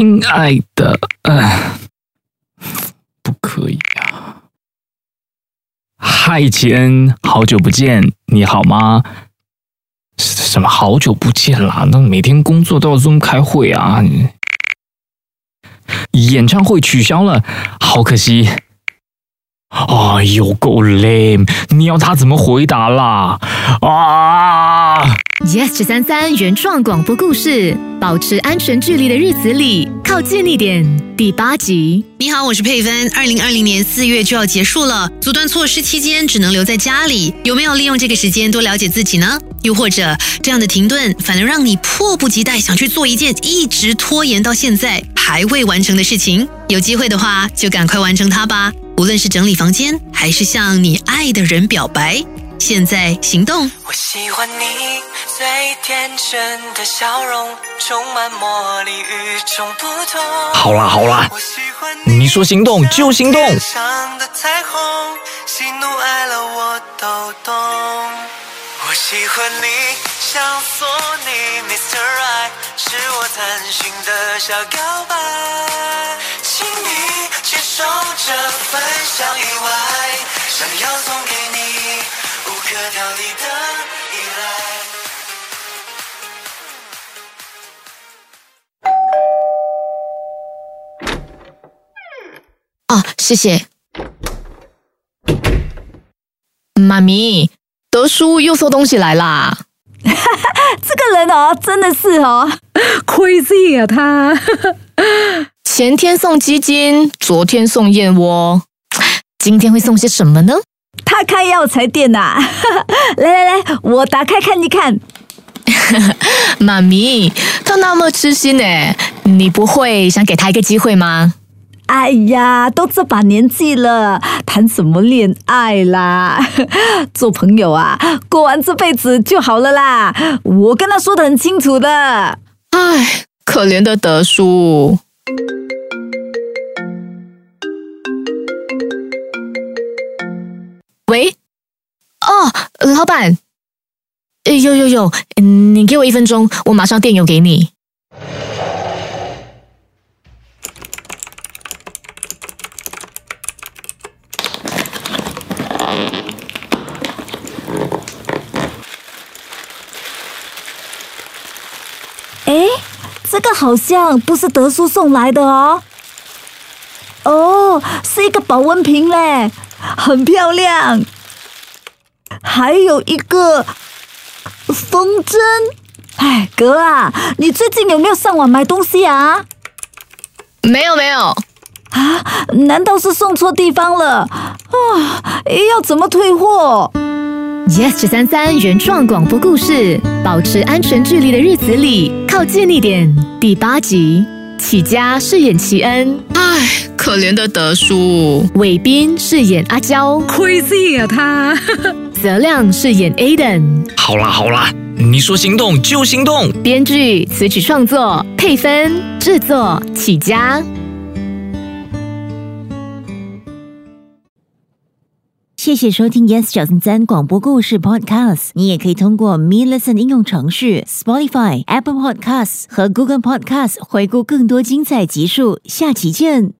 亲爱的，嗯，不可以啊！嗨，吉恩，好久不见，你好吗？什么好久不见啦？那每天工作都要 Zoom 开会啊！演唱会取消了，好可惜。哎呦，够 lame！你要他怎么回答啦？啊！Yes 九三三原创广播故事，保持安全距离的日子里，靠近一点。第八集。你好，我是佩芬。二零二零年四月就要结束了，阻断措施期间只能留在家里，有没有利用这个时间多了解自己呢？又或者这样的停顿，反而让你迫不及待想去做一件一直拖延到现在还未完成的事情？有机会的话，就赶快完成它吧。无论是整理房间，还是向你爱的人表白，现在行动。我喜欢你最天真的笑容，充满魔力，与众不同。好啦好啦，你说行动就行动。上的彩虹，喜怒哀乐我都懂。我喜欢你，想做你，Mr. Right，是我贪心的小告白，请你份小意外，想要送给你无可挑剔的依赖。哦，谢谢，妈咪。德叔又送东西来啦！这个人哦，真的是哦，crazy 啊！他 前天送鸡精，昨天送燕窝，今天会送些什么呢？他开药材店呐！来来来，我打开看一看。妈咪，他那么痴心呢，你不会想给他一个机会吗？哎呀，都这把年纪了，谈什么恋爱啦？做朋友啊，过完这辈子就好了啦。我跟他说的很清楚的。哎，可怜的德叔。老板。有有有，你给我一分钟，我马上电邮给你。哎，这个好像不是德叔送来的哦。哦，是一个保温瓶嘞，很漂亮。还有一个风筝。哎，哥啊，你最近有没有上网买东西啊？没有，没有。啊？难道是送错地方了？啊，要怎么退货？Yes 三三原创广播故事，保持安全距离的日子里，靠近一点。第八集，启佳饰演齐恩，唉，可怜的德叔。伟斌饰演阿娇，crazy 啊他。泽亮饰演 Aden。好啦好啦，你说行动就行动。编剧、词曲创作、配分、制作，起家。谢谢收听 Yes 小三三广播故事 Podcast。你也可以通过 Me Listen 应用程序、Spotify、Apple Podcasts 和 Google Podcasts 回顾更多精彩集数。下期见。